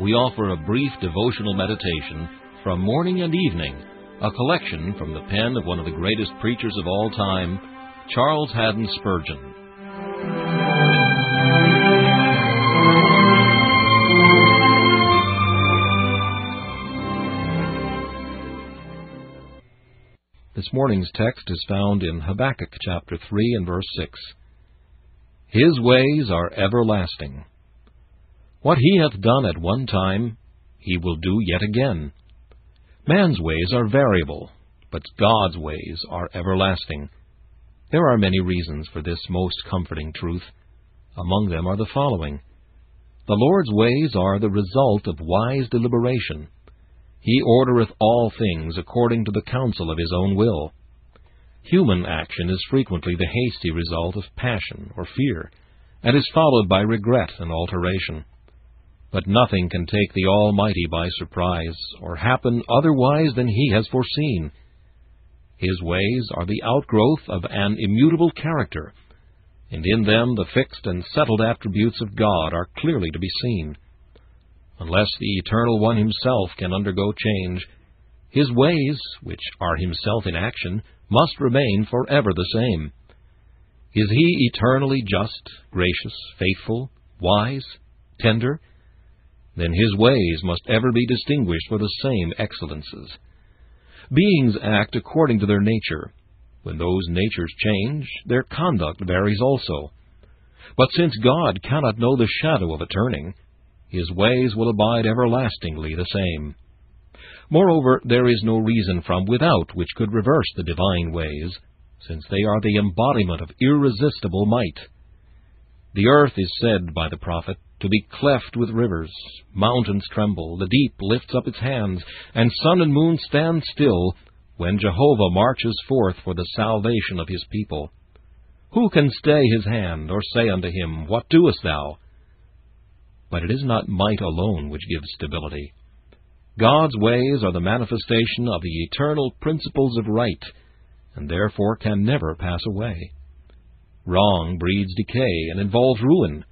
we offer a brief devotional meditation from morning and evening, a collection from the pen of one of the greatest preachers of all time, Charles Haddon Spurgeon. This morning's text is found in Habakkuk chapter 3 and verse 6. His ways are everlasting. What he hath done at one time, he will do yet again. Man's ways are variable, but God's ways are everlasting. There are many reasons for this most comforting truth. Among them are the following The Lord's ways are the result of wise deliberation. He ordereth all things according to the counsel of his own will. Human action is frequently the hasty result of passion or fear, and is followed by regret and alteration. But nothing can take the Almighty by surprise, or happen otherwise than He has foreseen. His ways are the outgrowth of an immutable character, and in them the fixed and settled attributes of God are clearly to be seen. Unless the Eternal One Himself can undergo change, His ways, which are Himself in action, must remain forever the same. Is He eternally just, gracious, faithful, wise, tender? Then his ways must ever be distinguished for the same excellences. Beings act according to their nature. When those natures change, their conduct varies also. But since God cannot know the shadow of a turning, his ways will abide everlastingly the same. Moreover, there is no reason from without which could reverse the divine ways, since they are the embodiment of irresistible might. The earth is said by the prophet to be cleft with rivers. Mountains tremble, the deep lifts up its hands, and sun and moon stand still when Jehovah marches forth for the salvation of his people. Who can stay his hand, or say unto him, What doest thou? But it is not might alone which gives stability. God's ways are the manifestation of the eternal principles of right, and therefore can never pass away. Wrong breeds decay and involves ruin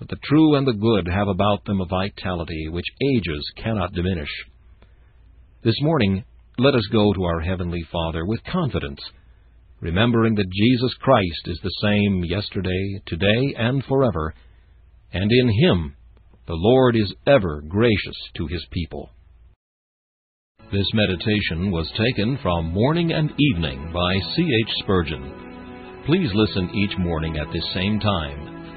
but the true and the good have about them a vitality which ages cannot diminish. This morning, let us go to our Heavenly Father with confidence, remembering that Jesus Christ is the same yesterday, today, and forever, and in Him the Lord is ever gracious to His people. This meditation was taken from Morning and Evening by C. H. Spurgeon. Please listen each morning at this same time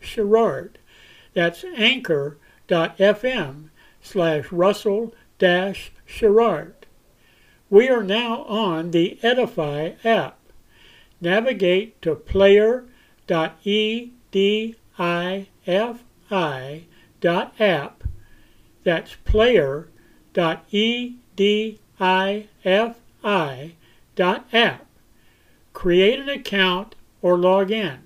sherrard. That's anchor.fm slash russell sherrard. We are now on the Edify app. Navigate to player.edify app. That's player.edify.app. Create an account or log in.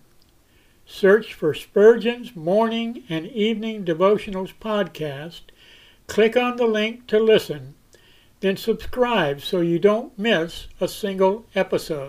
Search for Spurgeon's Morning and Evening Devotionals podcast. Click on the link to listen, then subscribe so you don't miss a single episode.